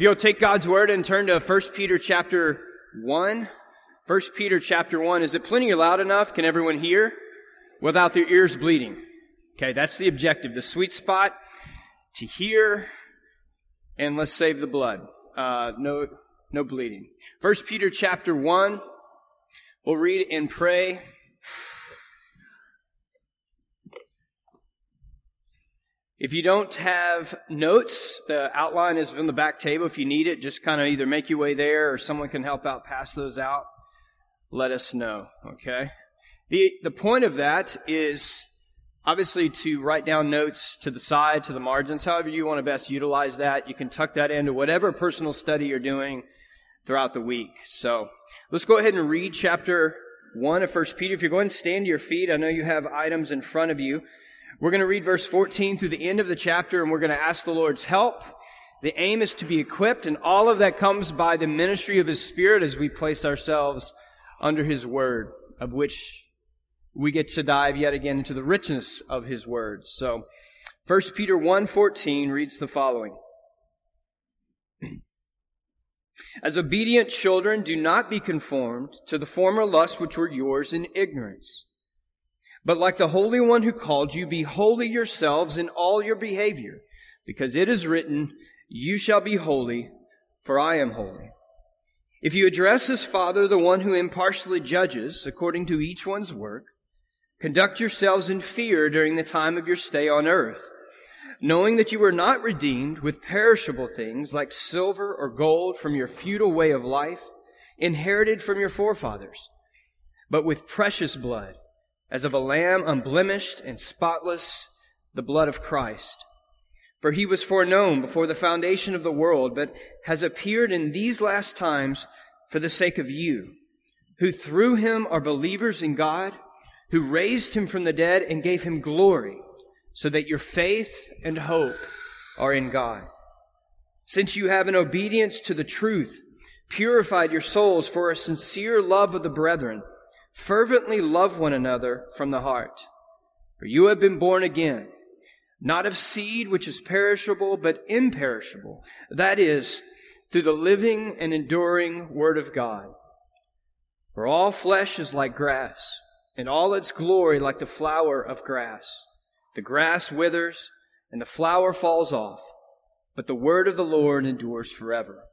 If you'll take God's word and turn to 1 Peter chapter 1. 1 Peter chapter 1. Is it plenty loud enough? Can everyone hear? Without their ears bleeding. Okay, that's the objective. The sweet spot to hear and let's save the blood. Uh, no, no bleeding. 1 Peter chapter 1. We'll read and pray. If you don't have notes, the outline is on the back table. If you need it, just kind of either make your way there or someone can help out pass those out. Let us know, okay? The, the point of that is obviously to write down notes to the side, to the margins, however you want to best utilize that. You can tuck that into whatever personal study you're doing throughout the week. So let's go ahead and read chapter 1 of 1 Peter. If you're going to stand to your feet, I know you have items in front of you. We're going to read verse 14 through the end of the chapter and we're going to ask the Lord's help. The aim is to be equipped and all of that comes by the ministry of His Spirit as we place ourselves under His Word, of which we get to dive yet again into the richness of His words. So, 1 Peter 1.14 reads the following. As obedient children, do not be conformed to the former lusts which were yours in ignorance. But like the Holy One who called you, be holy yourselves in all your behavior, because it is written, You shall be holy, for I am holy. If you address as Father the one who impartially judges according to each one's work, conduct yourselves in fear during the time of your stay on earth, knowing that you were not redeemed with perishable things like silver or gold from your futile way of life, inherited from your forefathers, but with precious blood as of a lamb unblemished and spotless, the blood of Christ. For he was foreknown before the foundation of the world, but has appeared in these last times for the sake of you, who through him are believers in God, who raised him from the dead and gave him glory, so that your faith and hope are in God. Since you have in obedience to the truth purified your souls for a sincere love of the brethren, Fervently love one another from the heart. For you have been born again, not of seed which is perishable, but imperishable. That is, through the living and enduring Word of God. For all flesh is like grass, and all its glory like the flower of grass. The grass withers, and the flower falls off, but the word of the Lord endures forever.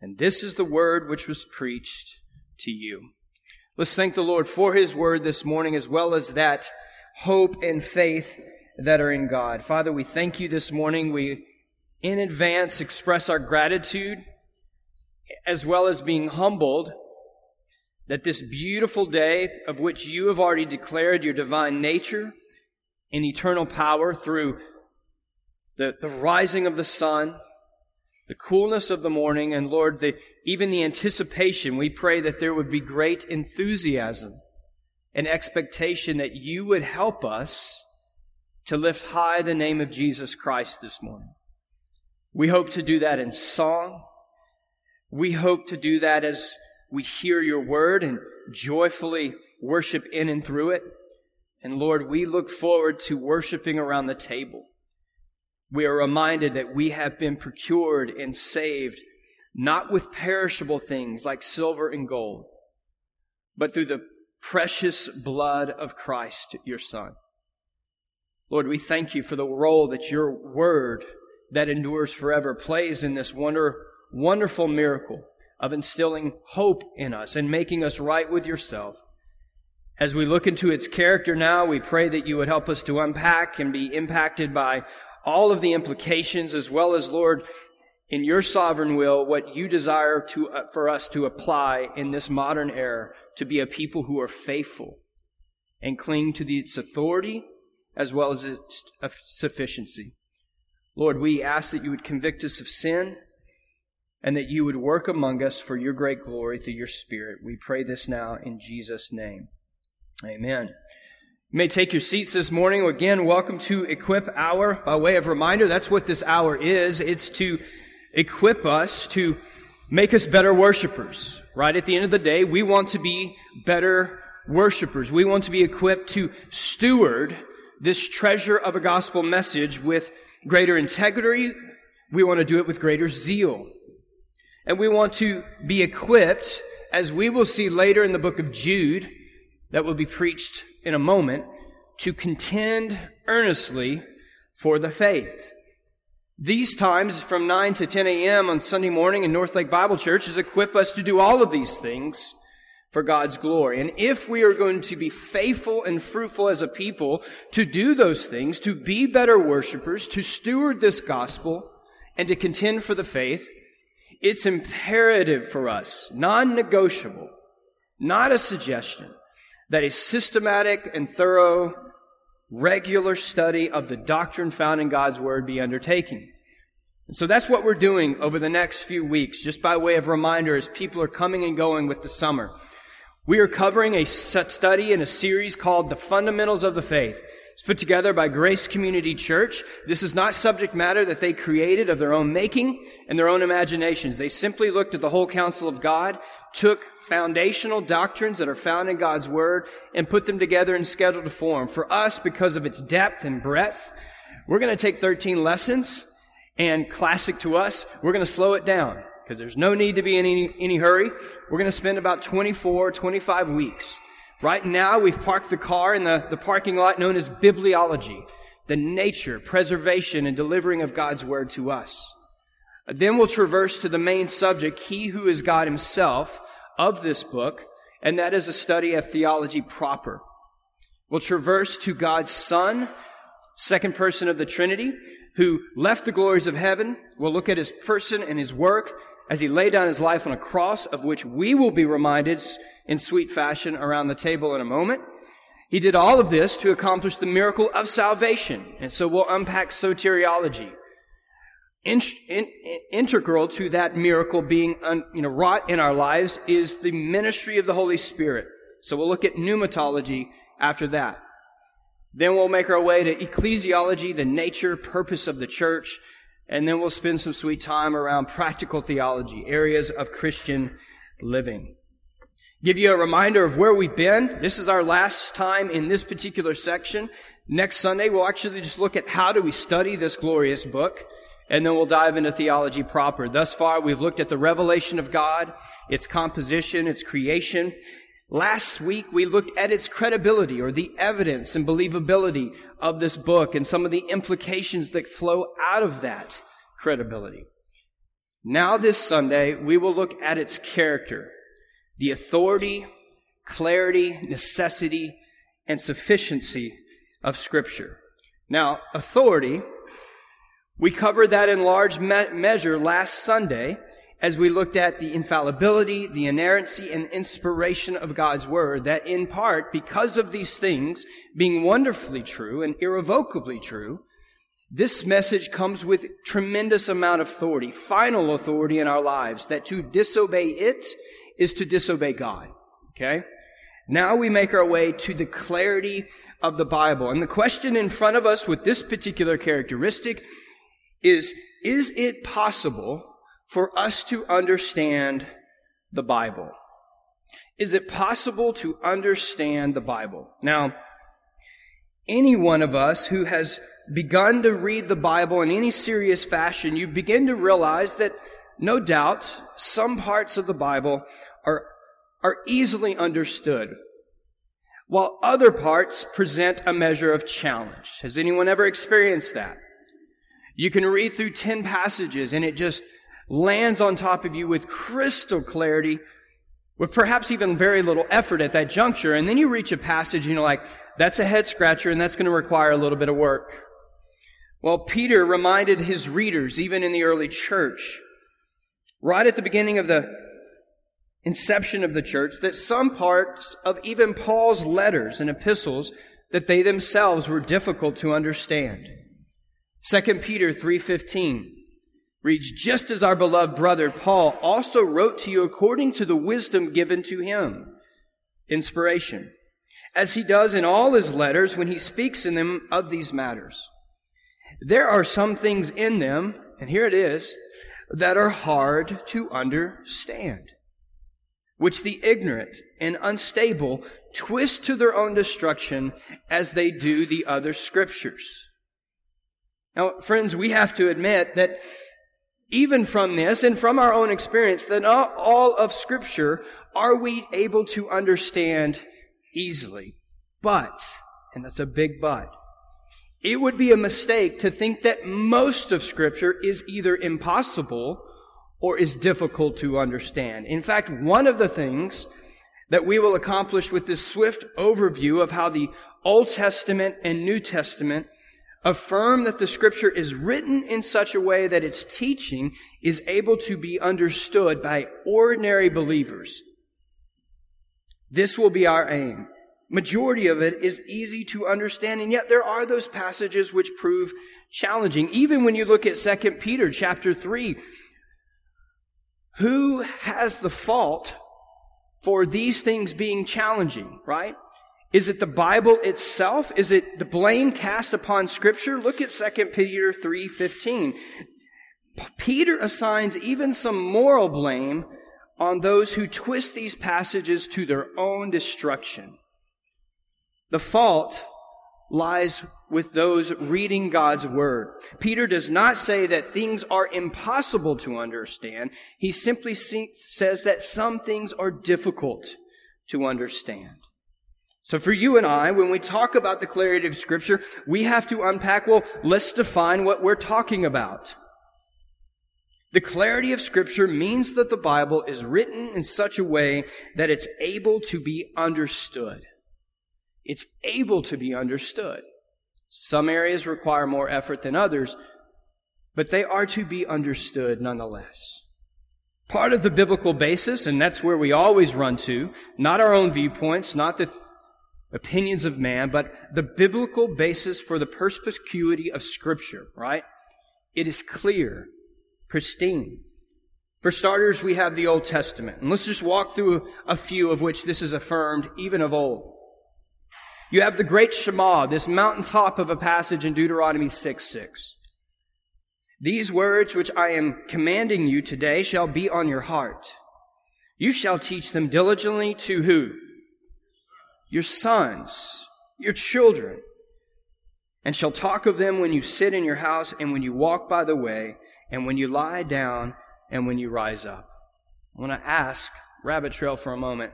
And this is the word which was preached to you. Let's thank the Lord for His word this morning as well as that hope and faith that are in God. Father, we thank you this morning. We in advance express our gratitude as well as being humbled that this beautiful day of which you have already declared your divine nature and eternal power through the, the rising of the sun, the coolness of the morning, and Lord, the, even the anticipation, we pray that there would be great enthusiasm and expectation that you would help us to lift high the name of Jesus Christ this morning. We hope to do that in song. We hope to do that as we hear your word and joyfully worship in and through it. And Lord, we look forward to worshiping around the table we are reminded that we have been procured and saved not with perishable things like silver and gold, but through the precious blood of Christ, your Son. Lord, we thank you for the role that your word that endures forever plays in this wonder, wonderful miracle of instilling hope in us and making us right with yourself. As we look into its character now, we pray that you would help us to unpack and be impacted by all of the implications as well as, Lord, in your sovereign will, what you desire to, uh, for us to apply in this modern era to be a people who are faithful and cling to its authority as well as its sufficiency. Lord, we ask that you would convict us of sin and that you would work among us for your great glory through your Spirit. We pray this now in Jesus' name. Amen. You may take your seats this morning. Again, welcome to Equip Hour. By way of reminder, that's what this hour is. It's to equip us to make us better worshipers. Right at the end of the day, we want to be better worshipers. We want to be equipped to steward this treasure of a gospel message with greater integrity. We want to do it with greater zeal. And we want to be equipped, as we will see later in the book of Jude, that will be preached in a moment, to contend earnestly for the faith. These times from 9 to 10 a.m. on Sunday morning in North Lake Bible Church is equip us to do all of these things for God's glory. And if we are going to be faithful and fruitful as a people to do those things, to be better worshipers, to steward this gospel, and to contend for the faith, it's imperative for us, non-negotiable, not a suggestion, that a systematic and thorough, regular study of the doctrine found in God's Word be undertaken. And so that's what we're doing over the next few weeks, just by way of reminder as people are coming and going with the summer. We are covering a study in a series called The Fundamentals of the Faith. It's put together by Grace Community Church. This is not subject matter that they created of their own making and their own imaginations. They simply looked at the whole counsel of God, took foundational doctrines that are found in God's Word, and put them together in scheduled form. For us, because of its depth and breadth, we're going to take 13 lessons, and classic to us, we're going to slow it down because there's no need to be in any, any hurry. We're going to spend about 24, 25 weeks. Right now, we've parked the car in the, the parking lot known as bibliology, the nature, preservation, and delivering of God's word to us. Then we'll traverse to the main subject, He who is God Himself, of this book, and that is a study of theology proper. We'll traverse to God's Son, second person of the Trinity, who left the glories of heaven. We'll look at His person and His work, as he laid down his life on a cross, of which we will be reminded in sweet fashion around the table in a moment. He did all of this to accomplish the miracle of salvation. And so we'll unpack soteriology. In, in, integral to that miracle being un, you know, wrought in our lives is the ministry of the Holy Spirit. So we'll look at pneumatology after that. Then we'll make our way to ecclesiology, the nature, purpose of the church. And then we'll spend some sweet time around practical theology, areas of Christian living. Give you a reminder of where we've been. This is our last time in this particular section. Next Sunday, we'll actually just look at how do we study this glorious book, and then we'll dive into theology proper. Thus far, we've looked at the revelation of God, its composition, its creation. Last week, we looked at its credibility or the evidence and believability of this book and some of the implications that flow out of that credibility. Now, this Sunday, we will look at its character, the authority, clarity, necessity, and sufficiency of Scripture. Now, authority, we covered that in large me- measure last Sunday as we looked at the infallibility, the inerrancy, and inspiration of God's Word, that in part, because of these things being wonderfully true and irrevocably true, this message comes with tremendous amount of authority, final authority in our lives, that to disobey it is to disobey God. Okay? Now we make our way to the clarity of the Bible. And the question in front of us with this particular characteristic is, is it possible for us to understand the Bible? Is it possible to understand the Bible? Now, any one of us who has begun to read the Bible in any serious fashion, you begin to realize that no doubt some parts of the Bible are, are easily understood, while other parts present a measure of challenge. Has anyone ever experienced that? You can read through 10 passages and it just lands on top of you with crystal clarity, with perhaps even very little effort at that juncture. And then you reach a passage and you're like, that's a head scratcher and that's going to require a little bit of work. Well, Peter reminded his readers, even in the early church, right at the beginning of the inception of the church, that some parts of even Paul's letters and epistles that they themselves were difficult to understand. 2 Peter 3:15 reads, just as our beloved brother Paul also wrote to you according to the wisdom given to him. Inspiration. As he does in all his letters when he speaks in them of these matters. There are some things in them, and here it is, that are hard to understand, which the ignorant and unstable twist to their own destruction as they do the other scriptures. Now, friends, we have to admit that even from this and from our own experience, that not all of Scripture are we able to understand easily. But, and that's a big but, it would be a mistake to think that most of Scripture is either impossible or is difficult to understand. In fact, one of the things that we will accomplish with this swift overview of how the Old Testament and New Testament affirm that the scripture is written in such a way that its teaching is able to be understood by ordinary believers. This will be our aim. Majority of it is easy to understand, and yet there are those passages which prove challenging. Even when you look at 2 Peter chapter 3, who has the fault for these things being challenging, right? Is it the Bible itself? Is it the blame cast upon scripture? Look at 2 Peter 3:15. Peter assigns even some moral blame on those who twist these passages to their own destruction. The fault lies with those reading God's word. Peter does not say that things are impossible to understand. He simply says that some things are difficult to understand. So for you and I, when we talk about the clarity of scripture, we have to unpack, well, let's define what we're talking about. The clarity of scripture means that the Bible is written in such a way that it's able to be understood. It's able to be understood. Some areas require more effort than others, but they are to be understood nonetheless. Part of the biblical basis, and that's where we always run to, not our own viewpoints, not the opinions of man, but the biblical basis for the perspicuity of Scripture, right? It is clear, pristine. For starters, we have the Old Testament. And let's just walk through a few of which this is affirmed, even of old. You have the great Shema, this mountaintop of a passage in Deuteronomy 6 6. These words which I am commanding you today shall be on your heart. You shall teach them diligently to who? Your sons, your children, and shall talk of them when you sit in your house and when you walk by the way and when you lie down and when you rise up. I want to ask Rabbit Trail for a moment.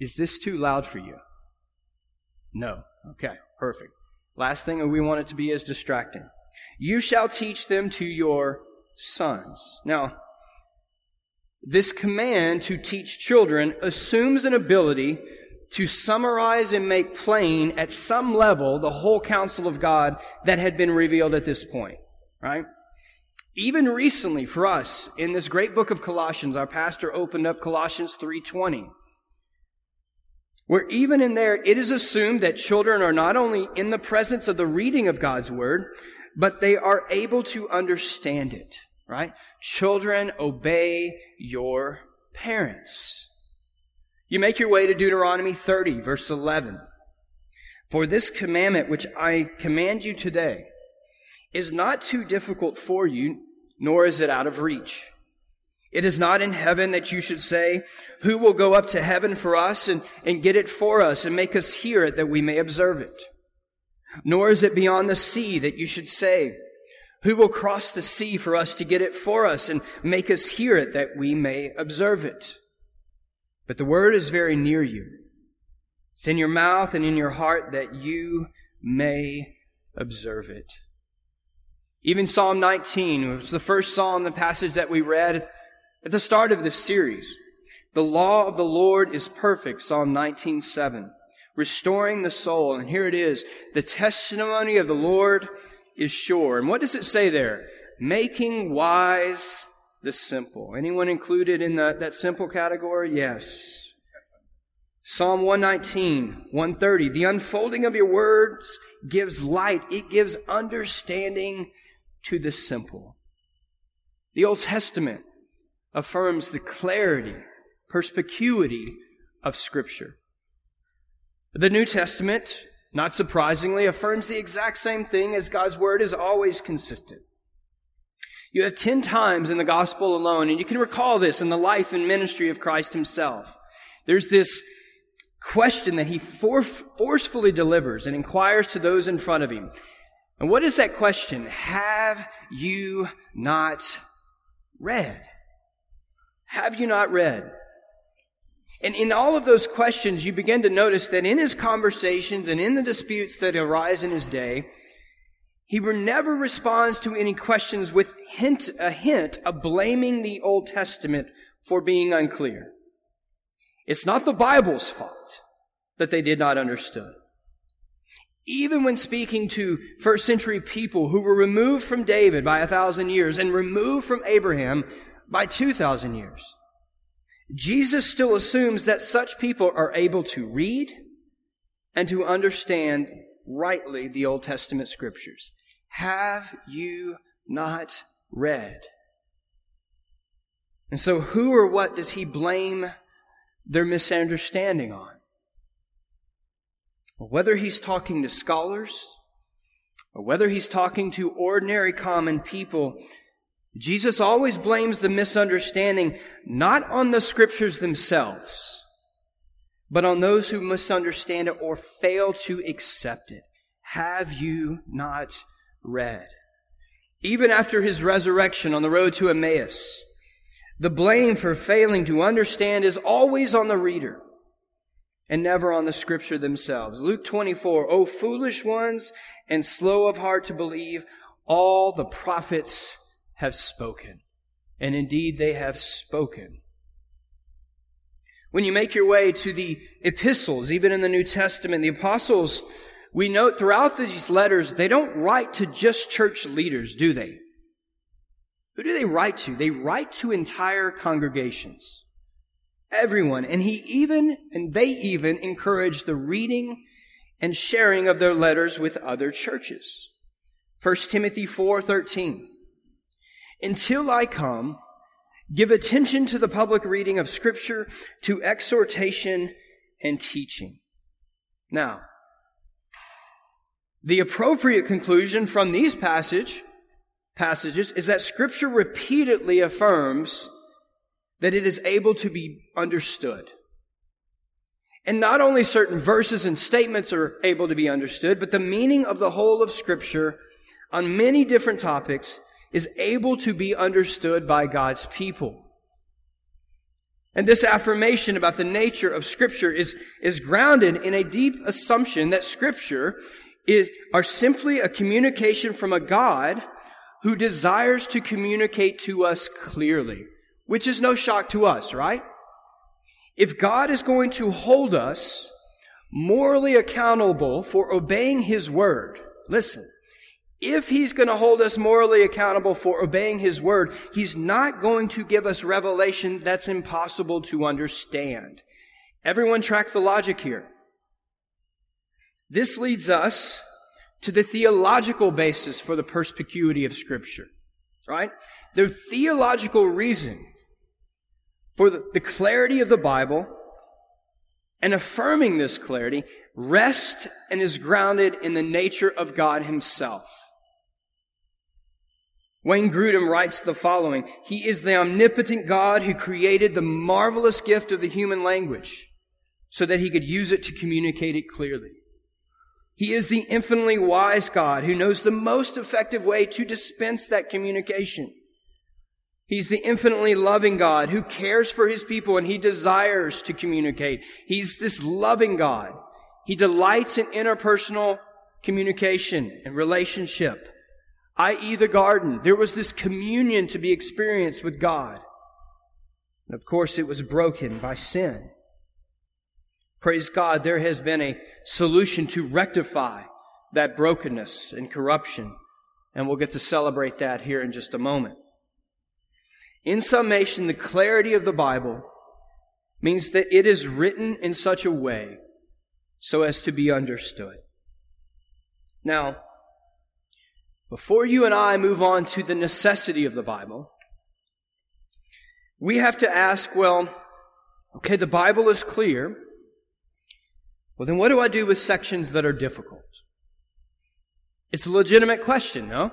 Is this too loud for you? No. Okay, perfect. Last thing we want it to be is distracting. You shall teach them to your sons. Now, this command to teach children assumes an ability to summarize and make plain at some level the whole counsel of God that had been revealed at this point, right? Even recently for us in this great book of Colossians, our pastor opened up Colossians 3:20. Where even in there it is assumed that children are not only in the presence of the reading of God's word, but they are able to understand it, right? Children obey your parents. You make your way to Deuteronomy 30, verse 11. For this commandment which I command you today is not too difficult for you, nor is it out of reach. It is not in heaven that you should say, Who will go up to heaven for us and, and get it for us and make us hear it that we may observe it? Nor is it beyond the sea that you should say, Who will cross the sea for us to get it for us and make us hear it that we may observe it? But the word is very near you. It's in your mouth and in your heart that you may observe it. Even Psalm 19 was the first psalm, the passage that we read at the start of this series. The law of the Lord is perfect, Psalm 19:7, restoring the soul. And here it is, the testimony of the Lord is sure. And what does it say there? Making wise the simple. Anyone included in the, that simple category? Yes. Psalm 119, 130. The unfolding of your words gives light. It gives understanding to the simple. The Old Testament affirms the clarity, perspicuity of Scripture. The New Testament, not surprisingly, affirms the exact same thing as God's Word is always consistent. You have 10 times in the gospel alone, and you can recall this in the life and ministry of Christ himself. There's this question that he for- forcefully delivers and inquires to those in front of him. And what is that question? Have you not read? Have you not read? And in all of those questions, you begin to notice that in his conversations and in the disputes that arise in his day, he never responds to any questions with hint, a hint of blaming the Old Testament for being unclear. It's not the Bible's fault that they did not understand. Even when speaking to first century people who were removed from David by a thousand years and removed from Abraham by two thousand years, Jesus still assumes that such people are able to read and to understand rightly the Old Testament scriptures. Have you not read? And so who or what does he blame their misunderstanding on? Whether he's talking to scholars or whether he's talking to ordinary common people, Jesus always blames the misunderstanding not on the scriptures themselves, but on those who misunderstand it or fail to accept it. Have you not read? Even after his resurrection on the road to Emmaus, the blame for failing to understand is always on the reader and never on the scripture themselves. Luke 24, O foolish ones and slow of heart to believe, all the prophets have spoken. And indeed they have spoken. When you make your way to the epistles, even in the New Testament, the apostles, we note throughout these letters, they don't write to just church leaders, do they? Who do they write to? They write to entire congregations. Everyone. And he even, and they even encourage the reading and sharing of their letters with other churches. 1 Timothy 4:13 Until I come give attention to the public reading of scripture to exhortation and teaching. Now the appropriate conclusion from these passage passages is that scripture repeatedly affirms that it is able to be understood. And not only certain verses and statements are able to be understood, but the meaning of the whole of scripture on many different topics is able to be understood by God's people. And this affirmation about the nature of scripture is, is grounded in a deep assumption that scripture is, are simply a communication from a God who desires to communicate to us clearly, which is no shock to us, right? If God is going to hold us morally accountable for obeying His word, listen, if He's going to hold us morally accountable for obeying His word, He's not going to give us revelation that's impossible to understand. Everyone track the logic here. This leads us to the theological basis for the perspicuity of Scripture, right? The theological reason for the, clarity of the Bible and affirming this clarity rests and is grounded in the nature of God Himself. Wayne Grudem writes the following He is the omnipotent God who created the marvelous gift of the human language so that He could use it to communicate it clearly. He is the infinitely wise God who knows the most effective way to dispense that communication. He's the infinitely loving God who cares for his people and he desires to communicate. He's this loving God. He delights in interpersonal communication and relationship, i.e. the garden. There was this communion to be experienced with God. And of course, it was broken by sin. Praise God, there has been a solution to rectify that brokenness and corruption. And we'll get to celebrate that here in just a moment. In summation, the clarity of the Bible means that it is written in such a way so as to be understood. Now, before you and I move on to the necessity of the Bible, we have to ask, well, okay, the Bible is clear. Well, then what do I do with sections that are difficult? It's a legitimate question, no?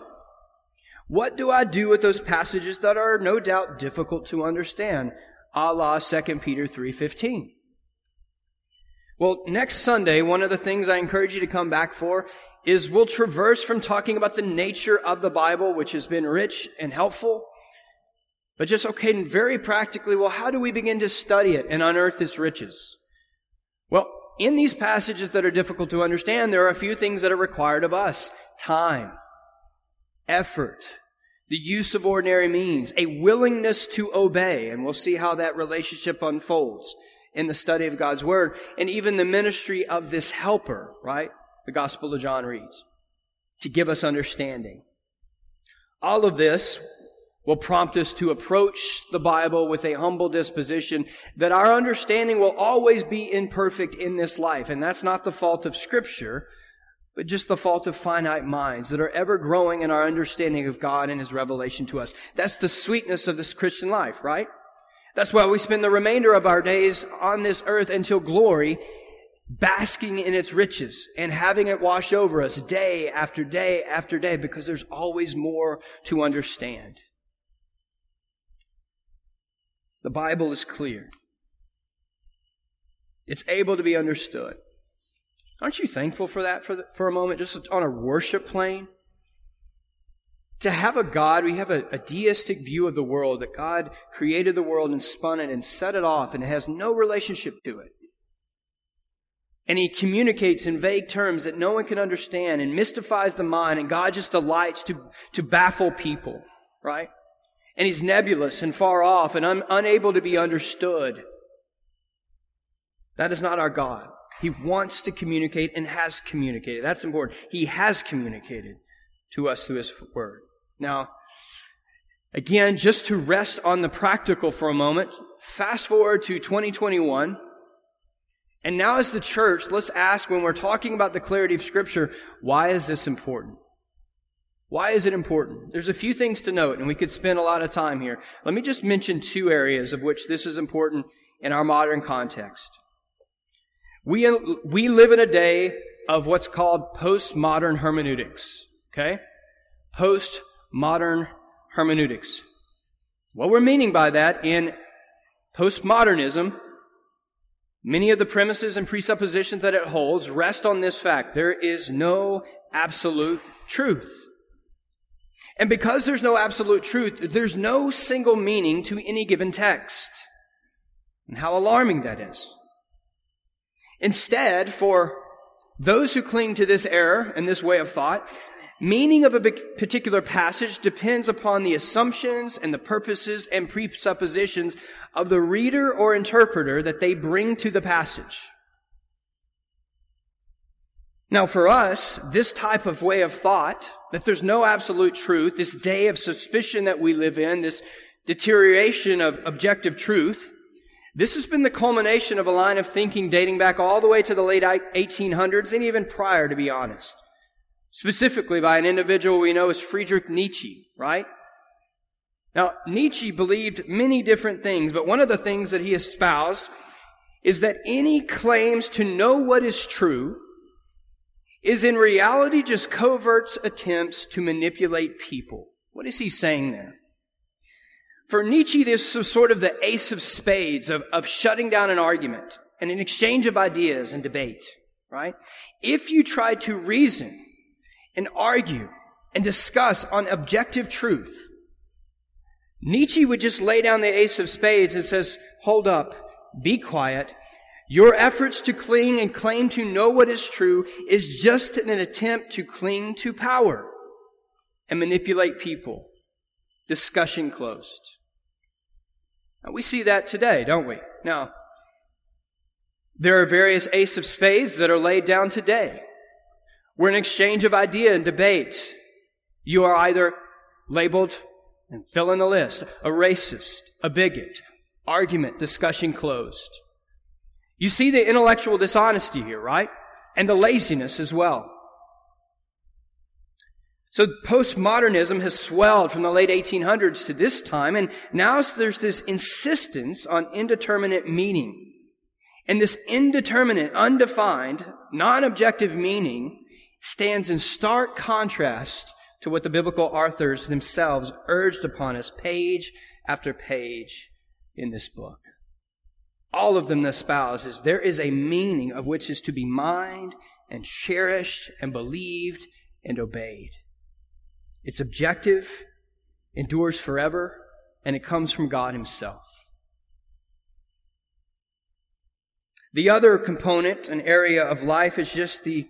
What do I do with those passages that are no doubt difficult to understand? A la 2 Peter 3.15. Well, next Sunday, one of the things I encourage you to come back for is we'll traverse from talking about the nature of the Bible, which has been rich and helpful, But just, okay, very practically, well, how do we begin to study it and unearth its riches? Well, in these passages that are difficult to understand, there are a few things that are required of us. Time, effort, the use of ordinary means, a willingness to obey, and we'll see how that relationship unfolds in the study of God's Word, and even the ministry of this helper, right? The Gospel of John reads, to give us understanding. All of this will prompt us to approach the Bible with a humble disposition that our understanding will always be imperfect in this life. And that's not the fault of Scripture, but just the fault of finite minds that are ever growing in our understanding of God and His revelation to us. That's the sweetness of this Christian life, right? That's why we spend the remainder of our days on this earth until glory basking in its riches and having it wash over us day after day after day because there's always more to understand. The Bible is clear. It's able to be understood. Aren't you thankful for that for, the, for a moment, just on a worship plane? To have a God, we have a, a deistic view of the world, that God created the world and spun it and set it off, and it has no relationship to it. And he communicates in vague terms that no one can understand and mystifies the mind, and God just delights to, to baffle people, right? And he's nebulous and far off and un- unable to be understood. That is not our God. He wants to communicate and has communicated. That's important. He has communicated to us through his word. Now, again, just to rest on the practical for a moment, fast forward to 2021. And now as the church, let's ask when we're talking about the clarity of scripture, why is this important? Why is it important? There's a few things to note, and we could spend a lot of time here. Let me just mention two areas of which this is important in our modern context. We, uh, we live in a day of what's called postmodern hermeneutics. Okay? Postmodern hermeneutics. What we're meaning by that in postmodernism, many of the premises and presuppositions that it holds rest on this fact. There is no absolute truth. And because there's no absolute truth, there's no single meaning to any given text. And how alarming that is. Instead, for those who cling to this error and this way of thought, meaning of a particular passage depends upon the assumptions and the purposes and presuppositions of the reader or interpreter that they bring to the passage. Now, for us, this type of way of thought, that there's no absolute truth, this day of suspicion that we live in, this deterioration of objective truth, this has been the culmination of a line of thinking dating back all the way to the late 1800s and even prior, to be honest. Specifically by an individual we know as Friedrich Nietzsche, right? Now, Nietzsche believed many different things, but one of the things that he espoused is that any claims to know what is true is in reality just covert attempts to manipulate people. What is he saying there? For Nietzsche, this was sort of the ace of spades of, of shutting down an argument and an exchange of ideas and debate, right? If you try to reason and argue and discuss on objective truth, Nietzsche would just lay down the ace of spades and says, hold up, be quiet, your efforts to cling and claim to know what is true is just an attempt to cling to power and manipulate people. Discussion closed. We see that today, don't we? Now, there are various ace of spades that are laid down today. We're in exchange of idea and debate. You are either labeled and fill in the list a racist, a bigot, argument, discussion closed. You see the intellectual dishonesty here, right? And the laziness as well. So postmodernism has swelled from the late 1800s to this time, and now there's this insistence on indeterminate meaning. And this indeterminate, undefined, non-objective meaning stands in stark contrast to what the biblical authors themselves urged upon us page after page in this book all of them the espouses there is a meaning of which is to be mined and cherished and believed and obeyed. It's objective, endures forever, and it comes from God Himself. The other component, an area of life, is just the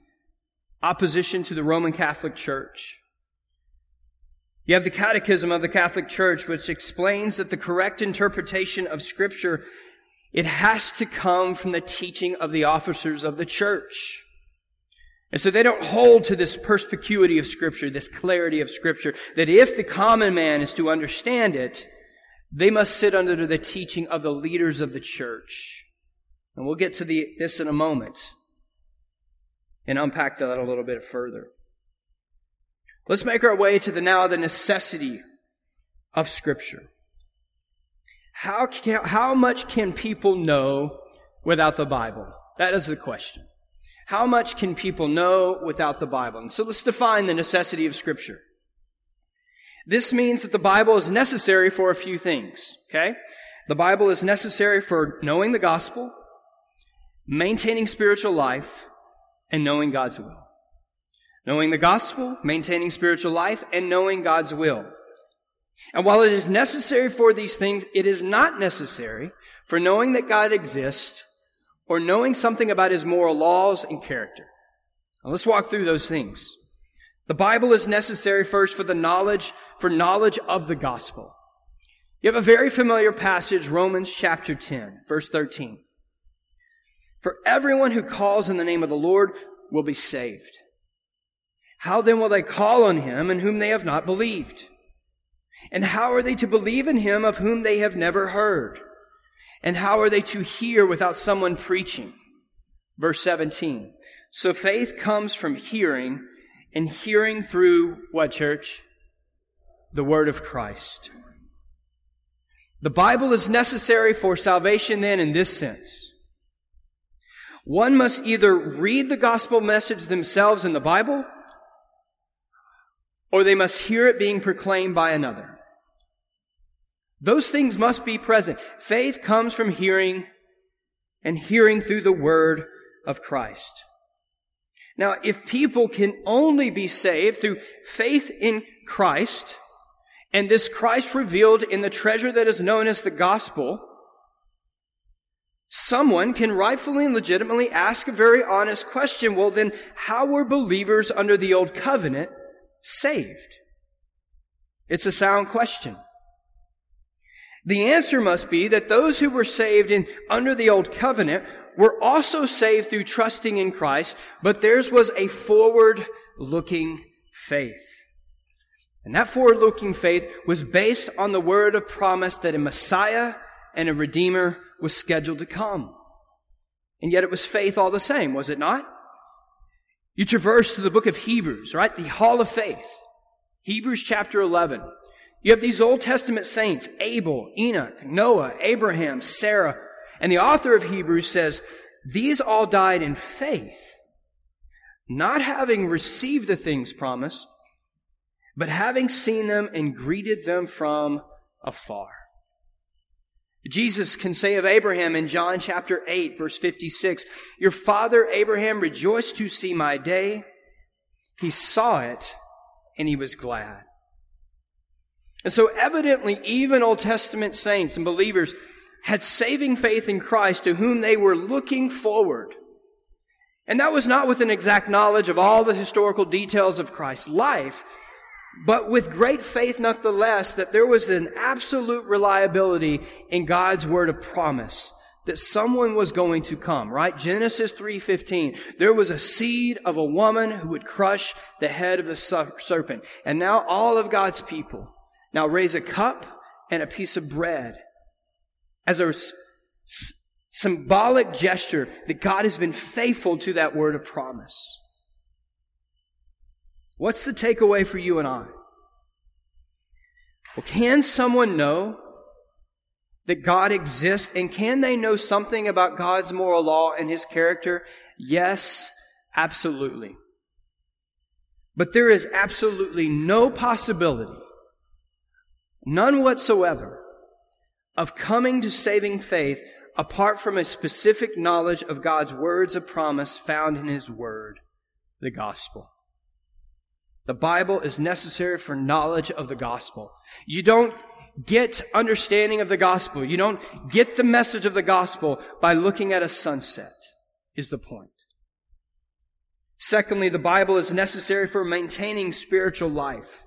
opposition to the Roman Catholic Church. You have the Catechism of the Catholic Church, which explains that the correct interpretation of Scripture, it has to come from the teaching of the officers of the church. And so they don't hold to this perspicuity of Scripture, this clarity of Scripture, that if the common man is to understand it, they must sit under the teaching of the leaders of the church. And we'll get to the, this in a moment and unpack that a little bit further. Let's make our way to the now the necessity of Scripture. How, can, how much can people know without the Bible? That is the question. How much can people know without the Bible? And so let's define the necessity of Scripture. This means that the Bible is necessary for a few things, okay? The Bible is necessary for knowing the gospel, maintaining spiritual life, and knowing God's will. Knowing the gospel, maintaining spiritual life, and knowing God's will. And while it is necessary for these things, it is not necessary for knowing that God exists or knowing something about his moral laws and character. Now let's walk through those things. The Bible is necessary first for the knowledge, for knowledge of the gospel. You have a very familiar passage, Romans chapter 10, verse 13. For everyone who calls in the name of the Lord will be saved. How then will they call on him in whom they have not believed? And how are they to believe in him of whom they have never heard? And how are they to hear without someone preaching? Verse 17. So faith comes from hearing, and hearing through what church? The word of Christ. The Bible is necessary for salvation then in this sense. One must either read the gospel message themselves in the Bible, or they must hear it being proclaimed by another. Those things must be present. Faith comes from hearing and hearing through the word of Christ. Now, if people can only be saved through faith in Christ, and this Christ revealed in the treasure that is known as the gospel, someone can rightfully and legitimately ask a very honest question. Well, then, how were believers under the old covenant saved? It's a sound question. The answer must be that those who were saved in, under the old covenant were also saved through trusting in Christ, but theirs was a forward looking faith. And that forward looking faith was based on the word of promise that a Messiah and a Redeemer was scheduled to come. And yet it was faith all the same, was it not? You traverse to the book of Hebrews, right? The hall of faith. Hebrews chapter 11. You have these Old Testament saints, Abel, Enoch, Noah, Abraham, Sarah. And the author of Hebrews says, these all died in faith, not having received the things promised, but having seen them and greeted them from afar. Jesus can say of Abraham in John chapter 8 verse 56, Your father Abraham rejoiced to see my day. He saw it and he was glad. And so evidently even Old Testament saints and believers had saving faith in Christ to whom they were looking forward. And that was not with an exact knowledge of all the historical details of Christ's life, but with great faith nonetheless that there was an absolute reliability in God's word of promise that someone was going to come, right? Genesis 3:15. There was a seed of a woman who would crush the head of the serpent. And now all of God's people now raise a cup and a piece of bread as a s- symbolic gesture that God has been faithful to that word of promise. What's the takeaway for you and I? Well, can someone know that God exists and can they know something about God's moral law and his character? Yes, absolutely. But there is absolutely no possibility, none whatsoever, of coming to saving faith apart from a specific knowledge of God's words of promise found in his word, the gospel. The Bible is necessary for knowledge of the gospel. You don't get understanding of the gospel. You don't get the message of the gospel by looking at a sunset, is the point. Secondly, the Bible is necessary for maintaining spiritual life.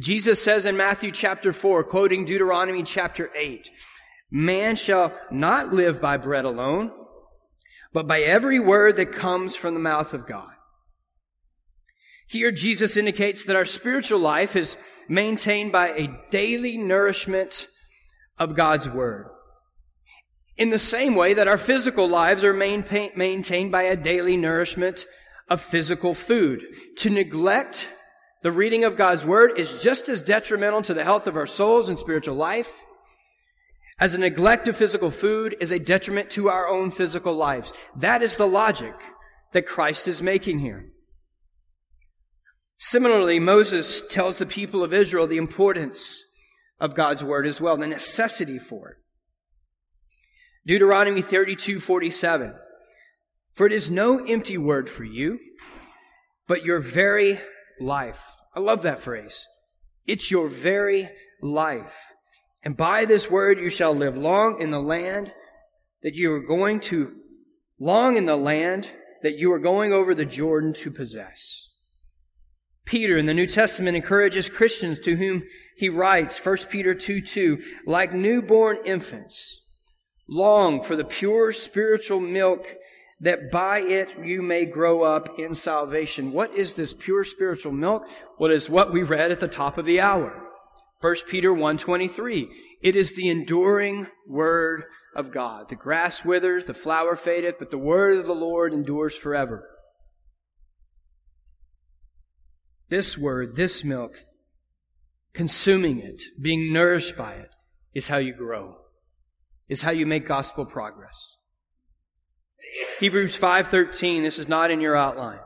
Jesus says in Matthew chapter 4, quoting Deuteronomy chapter 8, Man shall not live by bread alone, but by every word that comes from the mouth of God. Here, Jesus indicates that our spiritual life is maintained by a daily nourishment of God's Word. In the same way that our physical lives are maintained by a daily nourishment of physical food. To neglect the reading of God's Word is just as detrimental to the health of our souls and spiritual life as a neglect of physical food is a detriment to our own physical lives. That is the logic that Christ is making here. Similarly, Moses tells the people of Israel the importance of God's word as well, the necessity for it. Deuteronomy 32, 47. For it is no empty word for you, but your very life. I love that phrase. It's your very life. And by this word you shall live long in the land that you are going to, long in the land that you are going over the Jordan to possess. Peter in the New Testament encourages Christians to whom he writes, 1 Peter 2 2, like newborn infants, long for the pure spiritual milk that by it you may grow up in salvation. What is this pure spiritual milk? What is what we read at the top of the hour. 1 Peter 1.23. It is the enduring word of God. The grass withers, the flower fadeth, but the word of the Lord endures forever. This word, this milk, consuming it, being nourished by it, is how you grow, is how you make gospel progress. Hebrews 5:13 this is not in your outline.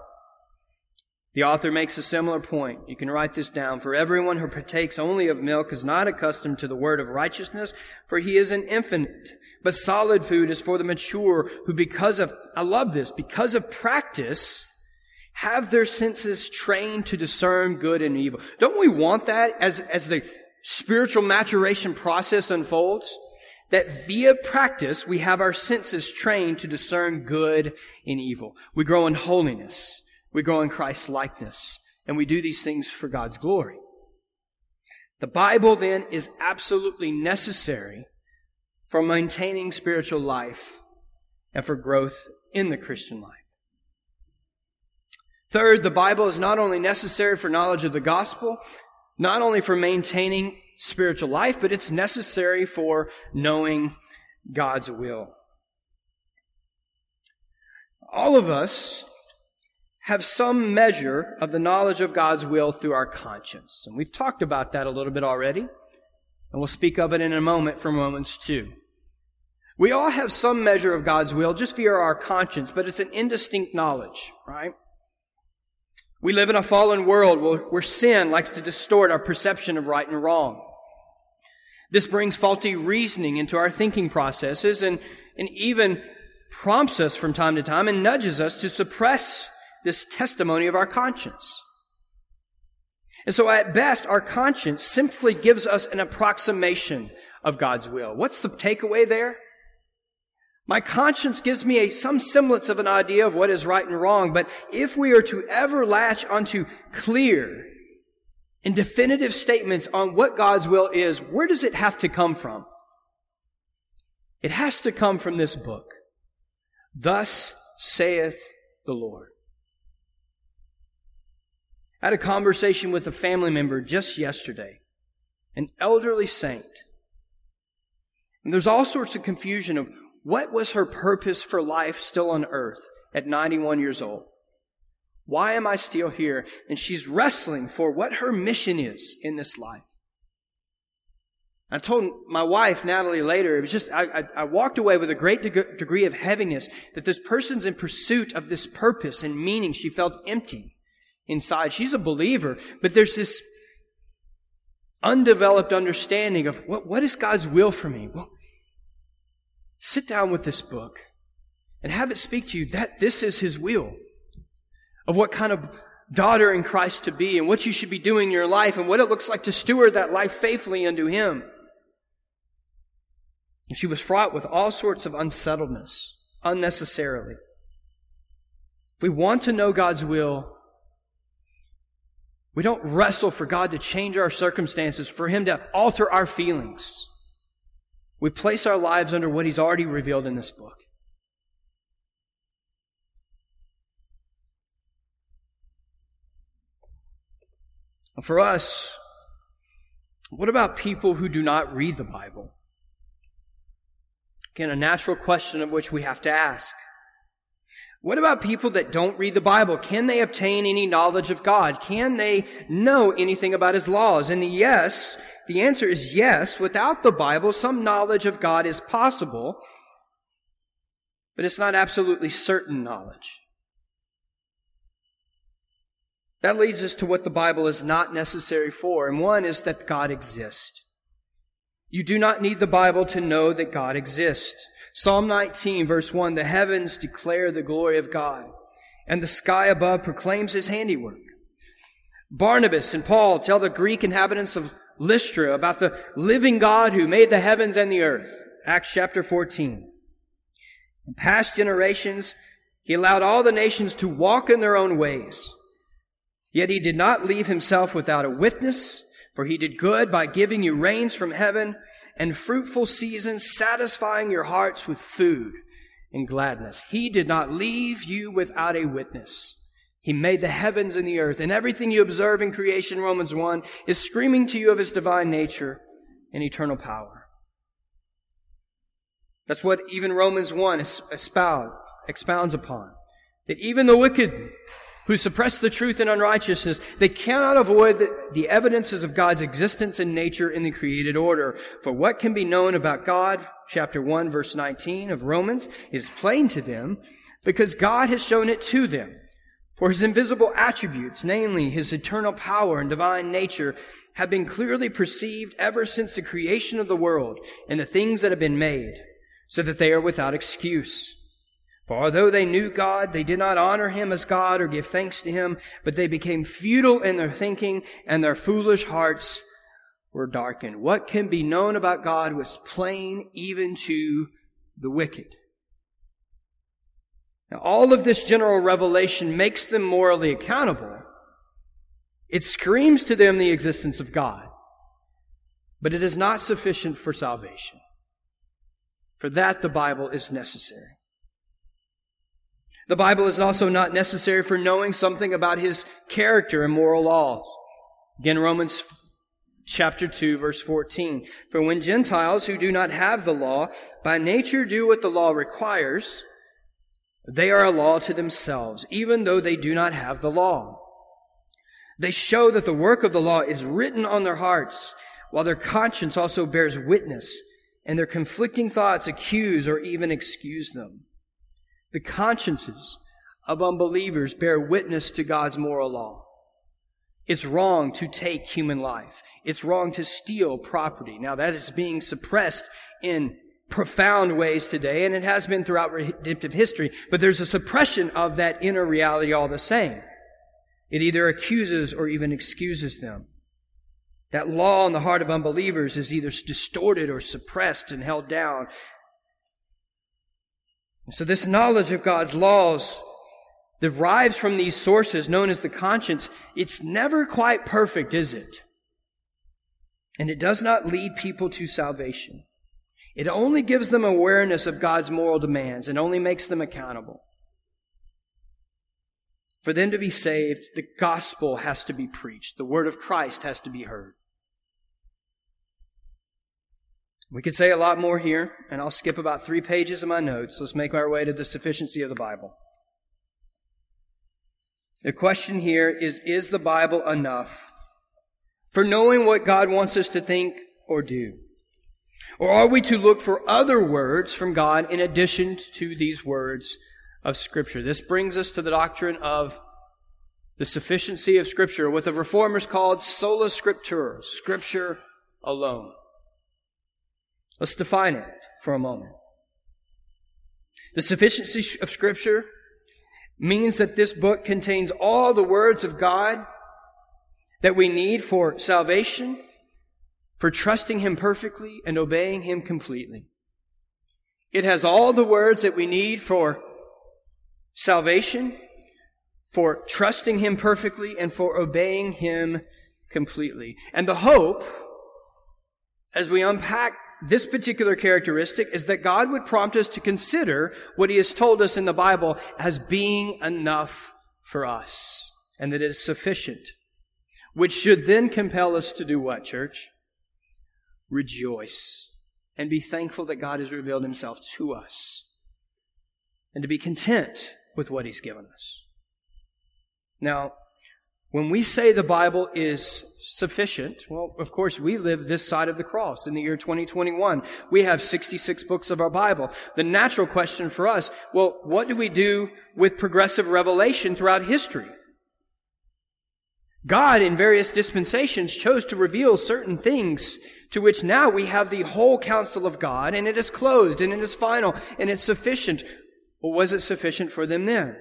The author makes a similar point. You can write this down. For everyone who partakes only of milk is not accustomed to the word of righteousness, for he is an infant. But solid food is for the mature who because of, I love this, because of practice, have their senses trained to discern good and evil. Don't we want that as, as the spiritual maturation process unfolds? That via practice, we have our senses trained to discern good and evil. We grow in holiness. We grow in Christ's likeness. And we do these things for God's glory. The Bible then is absolutely necessary for maintaining spiritual life and for growth in the Christian life. Third, the Bible is not only necessary for knowledge of the gospel, not only for maintaining spiritual life, but it's necessary for knowing God's will. All of us have some measure of the knowledge of God's will through our conscience. And we've talked about that a little bit already, and we'll speak of it in a moment from Romans 2. We all have some measure of God's will just via our conscience, but it's an indistinct knowledge, right? We live in a fallen world where sin likes to distort our perception of right and wrong. This brings faulty reasoning into our thinking processes and, and even prompts us from time to time and nudges us to suppress this testimony of our conscience. And so at best, our conscience simply gives us an approximation of God's will. What's the takeaway there? My conscience gives me a, some semblance of an idea of what is right and wrong, but if we are to ever latch onto clear and definitive statements on what God's will is, where does it have to come from? It has to come from this book. Thus saith the Lord. I had a conversation with a family member just yesterday, an elderly saint. And there's all sorts of confusion of what was her purpose for life still on earth at 91 years old? Why am I still here? And she's wrestling for what her mission is in this life. I told my wife, Natalie, later, it was just, I, I, I walked away with a great deg- degree of heaviness that this person's in pursuit of this purpose and meaning. She felt empty inside. She's a believer, but there's this undeveloped understanding of what, what is God's will for me? Well, sit down with this book and have it speak to you that this is his will of what kind of daughter in Christ to be and what you should be doing in your life and what it looks like to steward that life faithfully unto Him. And she was fraught with all sorts of unsettledness, unnecessarily. If we want to know God's will, we don't wrestle for God to change our circumstances, for Him to alter our feelings. We place our lives under what He's already revealed in this book. For us, what about people who do not read the Bible? Again, a natural question of which we have to ask. What about people that don't read the Bible? Can they obtain any knowledge of God? Can they know anything about His laws? And the yes, the answer is yes. Without the Bible, some knowledge of God is possible, but it's not absolutely certain knowledge. That leads us to what the Bible is not necessary for. And one is that God exists. You do not need the Bible to know that God exists. Psalm 19 verse 1, the heavens declare the glory of God, and the sky above proclaims his handiwork. Barnabas and Paul tell the Greek inhabitants of Lystra about the living God who made the heavens and the earth. Acts chapter 14. In past generations, he allowed all the nations to walk in their own ways. Yet he did not leave himself without a witness, for he did good by giving you rains from heaven and fruitful seasons, satisfying your hearts with food and gladness. He did not leave you without a witness. He made the heavens and the earth, and everything you observe in creation, Romans 1, is screaming to you of his divine nature and eternal power. That's what even Romans 1 expounds upon. That even the wicked who suppress the truth in unrighteousness, they cannot avoid the, the, evidences of God's existence and nature in the created order. For what can be known about God, chapter 1 verse 19 of Romans, is plain to them because God has shown it to them. For his invisible attributes, namely his eternal power and divine nature, have been clearly perceived ever since the creation of the world and the things that have been made, so that they are without excuse. For although they knew God, they did not honor him as God or give thanks to him, but they became futile in their thinking and their foolish hearts were darkened. What can be known about God was plain even to the wicked. Now, all of this general revelation makes them morally accountable. It screams to them the existence of God, but it is not sufficient for salvation. For that, the Bible is necessary. The Bible is also not necessary for knowing something about his character and moral laws. Again, Romans chapter 2 verse 14. For when Gentiles who do not have the law by nature do what the law requires, they are a law to themselves, even though they do not have the law. They show that the work of the law is written on their hearts, while their conscience also bears witness, and their conflicting thoughts accuse or even excuse them. The consciences of unbelievers bear witness to God's moral law. It's wrong to take human life. It's wrong to steal property. Now that is being suppressed in profound ways today, and it has been throughout redemptive history, but there's a suppression of that inner reality all the same. It either accuses or even excuses them. That law in the heart of unbelievers is either distorted or suppressed and held down so this knowledge of God's laws derives from these sources known as the conscience. It's never quite perfect, is it? And it does not lead people to salvation. It only gives them awareness of God's moral demands and only makes them accountable. For them to be saved, the gospel has to be preached. The word of Christ has to be heard. We could say a lot more here, and I'll skip about three pages of my notes. Let's make our way to the sufficiency of the Bible. The question here is Is the Bible enough for knowing what God wants us to think or do? Or are we to look for other words from God in addition to these words of Scripture? This brings us to the doctrine of the sufficiency of Scripture, what the reformers called sola scriptura, Scripture alone. Let's define it for a moment. The sufficiency of Scripture means that this book contains all the words of God that we need for salvation, for trusting Him perfectly and obeying Him completely. It has all the words that we need for salvation, for trusting Him perfectly, and for obeying Him completely. And the hope, as we unpack this particular characteristic, is that God would prompt us to consider what He has told us in the Bible as being enough for us, and that it is sufficient, which should then compel us to do what, church? Rejoice and be thankful that God has revealed Himself to us, and to be content with what He's given us. Now, when we say the Bible is sufficient, well, of course, we live this side of the cross in the year 2021. We have 66 books of our Bible. The natural question for us, well, what do we do with progressive revelation throughout history? God, in various dispensations, chose to reveal certain things to which now we have the whole counsel of God, and it is closed, and it is final, and it's sufficient. Well, was it sufficient for them then?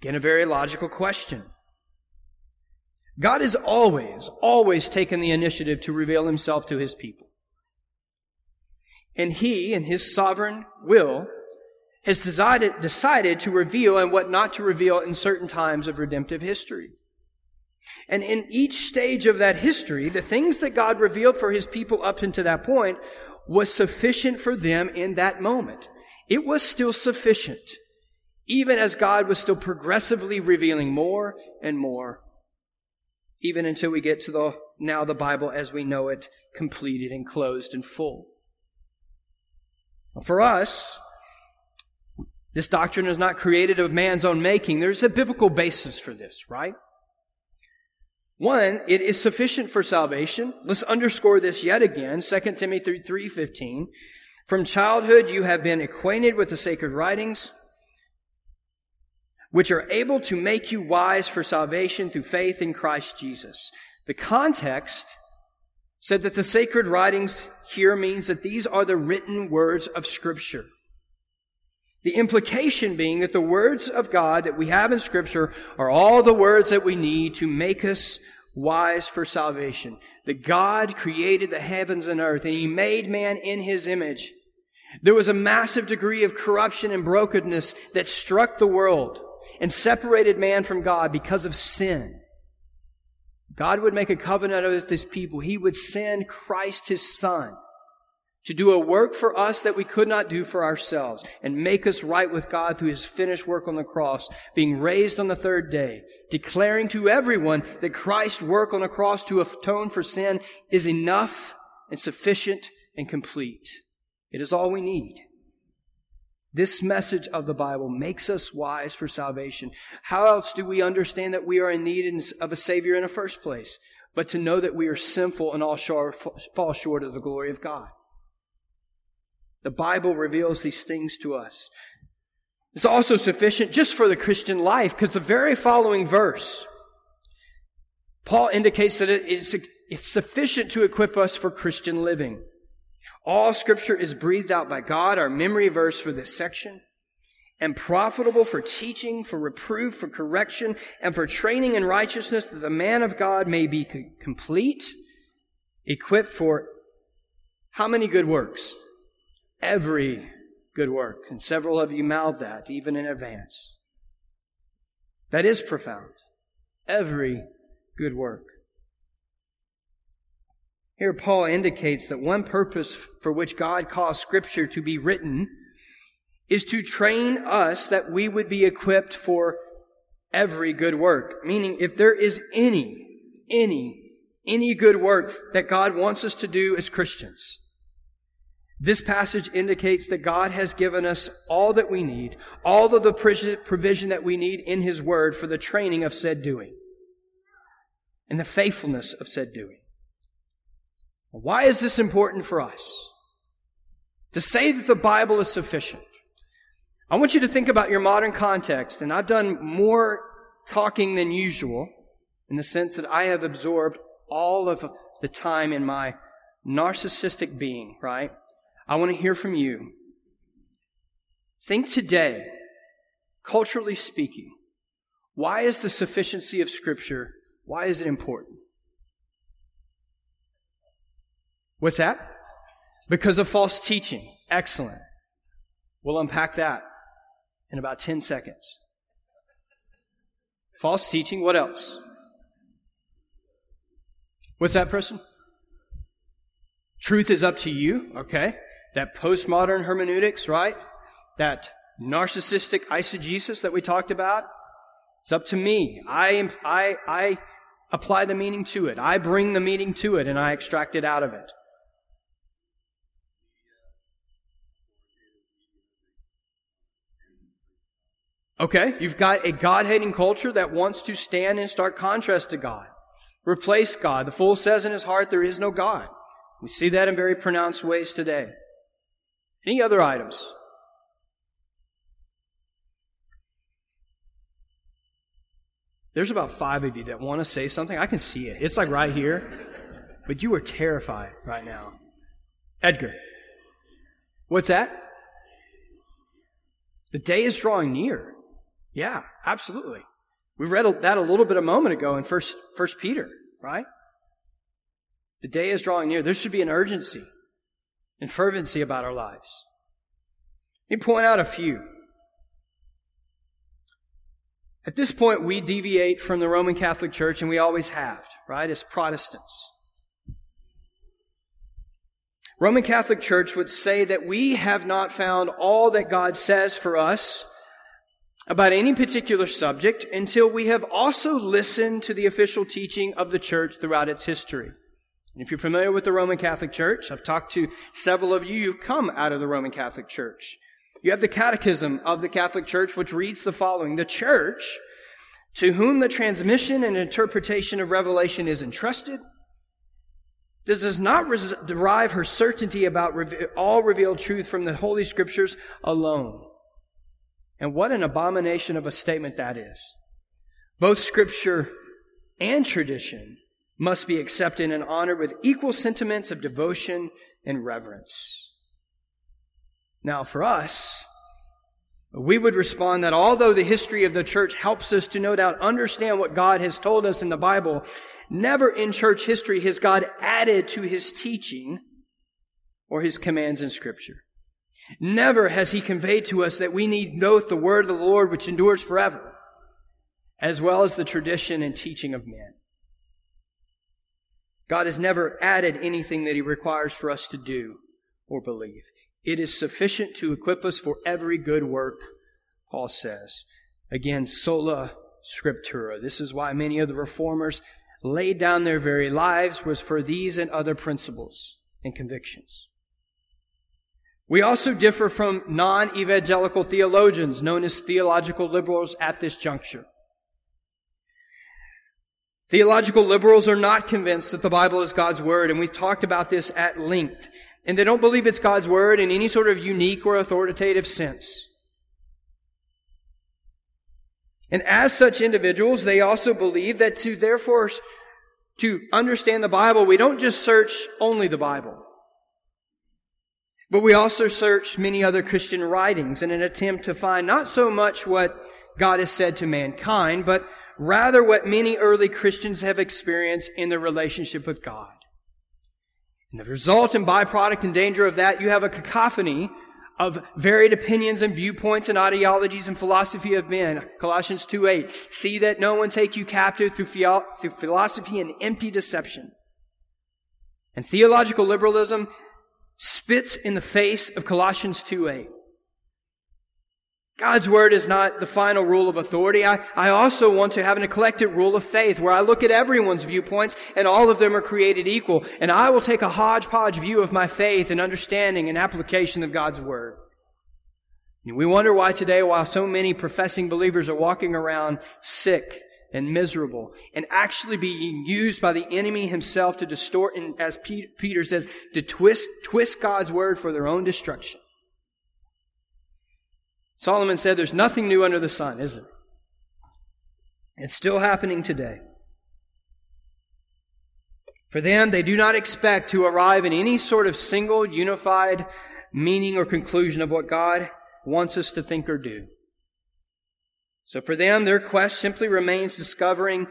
Again, a very logical question. God has always, always taken the initiative to reveal himself to his people. And he, in his sovereign will, has decided, decided to reveal and what not to reveal in certain times of redemptive history. And in each stage of that history, the things that God revealed for his people up until that point was sufficient for them in that moment. It was still sufficient even as God was still progressively revealing more and more, even until we get to the now the Bible as we know it, completed and closed and full. For us, this doctrine is not created of man's own making. There's a biblical basis for this, right? One, it is sufficient for salvation. Let's underscore this yet again. 2 Timothy 3.15. From childhood you have been acquainted with the sacred writings, which are able to make you wise for salvation through faith in Christ Jesus. The context said that the sacred writings here means that these are the written words of Scripture. The implication being that the words of God that we have in Scripture are all the words that we need to make us wise for salvation. That God created the heavens and earth and He made man in His image. There was a massive degree of corruption and brokenness that struck the world and separated man from God because of sin. God would make a covenant with his people. He would send Christ his son to do a work for us that we could not do for ourselves and make us right with God through his finished work on the cross, being raised on the third day, declaring to everyone that Christ's work on the cross to atone for sin is enough and sufficient and complete. It is all we need. This message of the Bible makes us wise for salvation. How else do we understand that we are in need of a Savior in the first place? But to know that we are sinful and all short, fall short of the glory of God. The Bible reveals these things to us. It's also sufficient just for the Christian life because the very following verse, Paul indicates that it is it's sufficient to equip us for Christian living. All scripture is breathed out by God, our memory verse for this section, and profitable for teaching, for reproof, for correction, and for training in righteousness, that the man of God may be complete, equipped for how many good works? Every good work. And several of you mouthed that, even in advance. That is profound. Every good work. Here, Paul indicates that one purpose for which God caused Scripture to be written is to train us that we would be equipped for every good work. Meaning, if there is any, any, any good work that God wants us to do as Christians, this passage indicates that God has given us all that we need, all of the provision that we need in His Word for the training of said doing and the faithfulness of said doing. Why is this important for us? To say that the Bible is sufficient. I want you to think about your modern context, and I've done more talking than usual in the sense that I have absorbed all of the time in my narcissistic being, right? I want to hear from you. Think today culturally speaking, why is the sufficiency of Scripture, why is it important? What's that? Because of false teaching. Excellent. We'll unpack that in about 10 seconds. False teaching, what else? What's that person? Truth is up to you, okay? That postmodern hermeneutics, right? That narcissistic eisegesis that we talked about. It's up to me. I, I, I apply the meaning to it. I bring the meaning to it and I extract it out of it. Okay, you've got a God hating culture that wants to stand in stark contrast to God, replace God. The fool says in his heart, There is no God. We see that in very pronounced ways today. Any other items? There's about five of you that want to say something. I can see it. It's like right here. But you are terrified right now. Edgar. What's that? The day is drawing near. Yeah, absolutely. We read that a little bit a moment ago in First, First Peter, right? The day is drawing near. There should be an urgency and fervency about our lives. Let me point out a few. At this point, we deviate from the Roman Catholic Church, and we always have, right, as Protestants. Roman Catholic Church would say that we have not found all that God says for us about any particular subject until we have also listened to the official teaching of the church throughout its history. And if you're familiar with the Roman Catholic Church, I've talked to several of you who've come out of the Roman Catholic Church. You have the Catechism of the Catholic Church, which reads the following The Church, to whom the transmission and interpretation of revelation is entrusted, does not res- derive her certainty about all revealed truth from the Holy Scriptures alone and what an abomination of a statement that is. Both scripture and tradition must be accepted and honored with equal sentiments of devotion and reverence. Now, for us, we would respond that although the history of the church helps us to no doubt understand what God has told us in the Bible, never in church history has God added to his teaching or his commands in scripture. Never has he conveyed to us that we need both the word of the Lord, which endures forever, as well as the tradition and teaching of men. God has never added anything that he requires for us to do or believe. It is sufficient to equip us for every good work, Paul says. Again, sola scriptura. This is why many of the reformers laid down their very lives was for these and other principles and convictions. We also differ from non-evangelical theologians known as theological liberals at this juncture. Theological liberals are not convinced that the Bible is God's Word, and we've talked about this at length. And they don't believe it's God's Word in any sort of unique or authoritative sense. And as such individuals, they also believe that to therefore, to understand the Bible, we don't just search only the Bible. But we also search many other Christian writings in an attempt to find not so much what God has said to mankind, but rather what many early Christians have experienced in their relationship with God. And the result and byproduct and danger of that, you have a cacophony of varied opinions and viewpoints and ideologies and philosophy of men. Colossians 2.8. See that no one take you captive through philosophy and empty deception. And theological liberalism spits in the face of Colossians 2.8. God's word is not the final rule of authority. I, I also want to have an eclectic rule of faith where I look at everyone's viewpoints and all of them are created equal. And I will take a hodgepodge view of my faith and understanding and application of God's word. And we wonder why today, while so many professing believers are walking around sick and miserable and actually being used by the enemy himself to distort and as Peter says, to twist, twist God's word for their own destruction. Solomon said there's nothing new under the sun, is it? It's still happening today. For them, they do not expect to arrive in any sort of single, unified meaning or conclusion of what God wants us to think or do. So for them, their quest simply remains discovering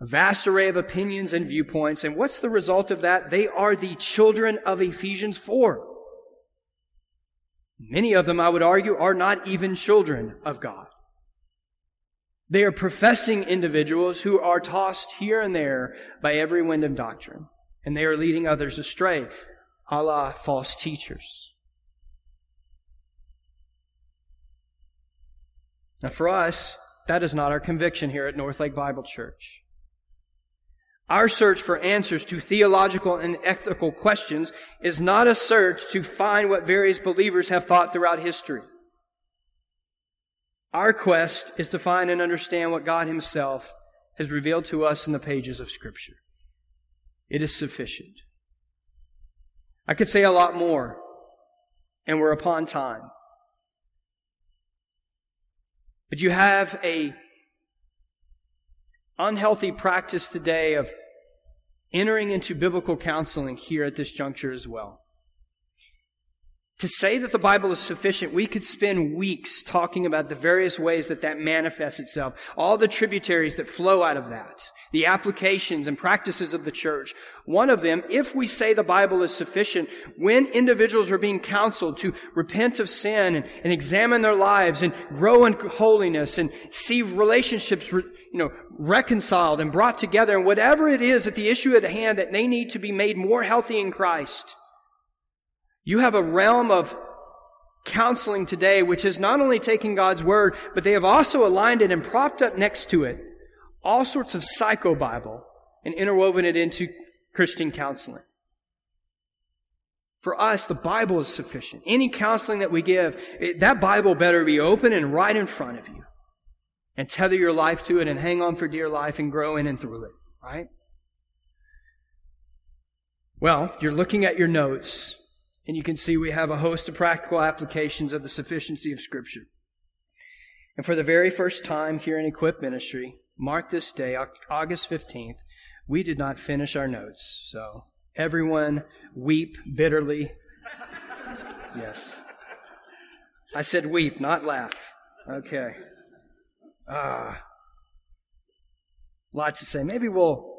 a vast array of opinions and viewpoints. And what's the result of that? They are the children of Ephesians 4. Many of them, I would argue, are not even children of God. They are professing individuals who are tossed here and there by every wind of doctrine, and they are leading others astray, a la false teachers. Now, for us, that is not our conviction here at Northlake Bible Church. Our search for answers to theological and ethical questions is not a search to find what various believers have thought throughout history. Our quest is to find and understand what God Himself has revealed to us in the pages of Scripture. It is sufficient. I could say a lot more, and we're upon time. But you have a unhealthy practice today of entering into biblical counseling here at this juncture as well. To say that the Bible is sufficient, we could spend weeks talking about the various ways that that manifests itself, all the tributaries that flow out of that, the applications and practices of the church. One of them, if we say the Bible is sufficient, when individuals are being counseled to repent of sin and, and examine their lives and grow in holiness and see relationships, you know, reconciled and brought together and whatever it is at the issue at hand that they need to be made more healthy in Christ, you have a realm of counseling today which is not only taking God's word, but they have also aligned it and propped up next to it all sorts of psychobabble and interwoven it into Christian counseling. For us, the Bible is sufficient. Any counseling that we give, it, that Bible better be open and right in front of you. And tether your life to it and hang on for dear life and grow in and through it, right? Well, you're looking at your notes and you can see we have a host of practical applications of the sufficiency of Scripture. And for the very first time here in Equip Ministry, mark this day, August 15th, we did not finish our notes. So everyone weep bitterly. yes. I said weep, not laugh. Okay. Ah. Lots to say. Maybe we'll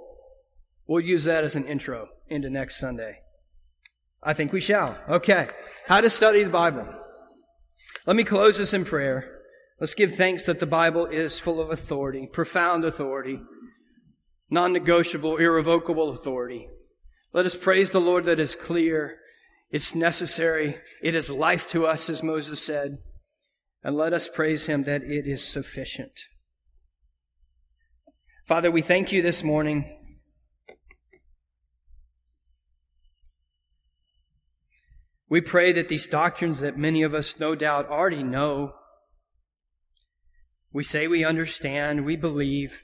we'll use that as an intro into next Sunday. I think we shall. Okay. How to study the Bible. Let me close this in prayer. Let's give thanks that the Bible is full of authority, profound authority, non negotiable, irrevocable authority. Let us praise the Lord that is clear, it's necessary, it is life to us, as Moses said, and let us praise Him that it is sufficient. Father, we thank you this morning We pray that these doctrines that many of us no doubt already know, we say we understand, we believe.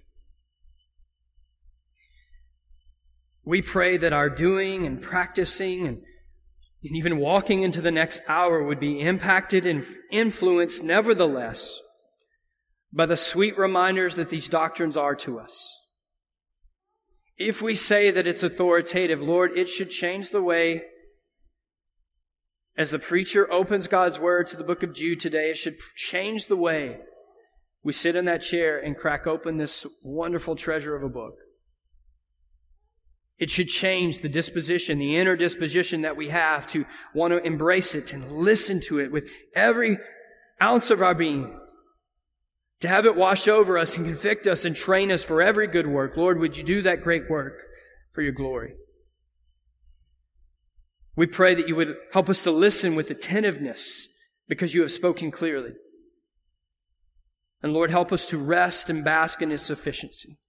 We pray that our doing and practicing and, and even walking into the next hour would be impacted and influenced nevertheless by the sweet reminders that these doctrines are to us. If we say that it's authoritative, Lord, it should change the way as the preacher opens God's word to the book of Jude today, it should change the way we sit in that chair and crack open this wonderful treasure of a book. It should change the disposition, the inner disposition that we have to want to embrace it and listen to it with every ounce of our being. To have it wash over us and convict us and train us for every good work. Lord, would you do that great work for your glory? We pray that you would help us to listen with attentiveness because you have spoken clearly. And Lord, help us to rest and bask in its sufficiency.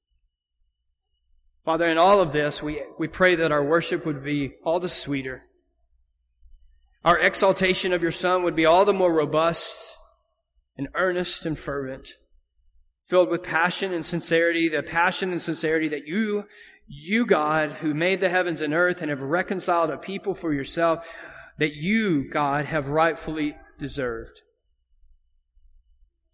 Father, in all of this, we, we pray that our worship would be all the sweeter. Our exaltation of your Son would be all the more robust and earnest and fervent, filled with passion and sincerity, the passion and sincerity that you you, God, who made the heavens and earth and have reconciled a people for yourself, that you, God, have rightfully deserved.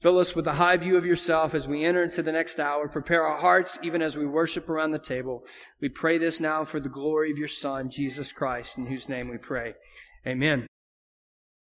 Fill us with a high view of yourself as we enter into the next hour. Prepare our hearts even as we worship around the table. We pray this now for the glory of your Son, Jesus Christ, in whose name we pray. Amen.